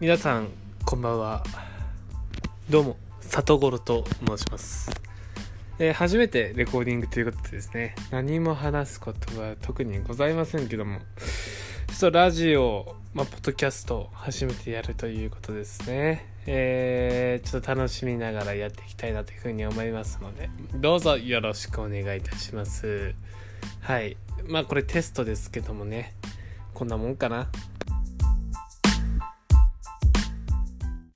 皆さんこんばんは。どうも里五郎と申します、えー初めてレコーディングということでですね何も話すことは特にございませんけどもちょっとラジオ、まあ、ポッドキャスト初めてやるということですね。えーちょっと楽しみながらやっていきたいなというふうに思いますのでどうぞよろしくお願いいたします。はい。まあこれテストですけどもねこんなもんかな。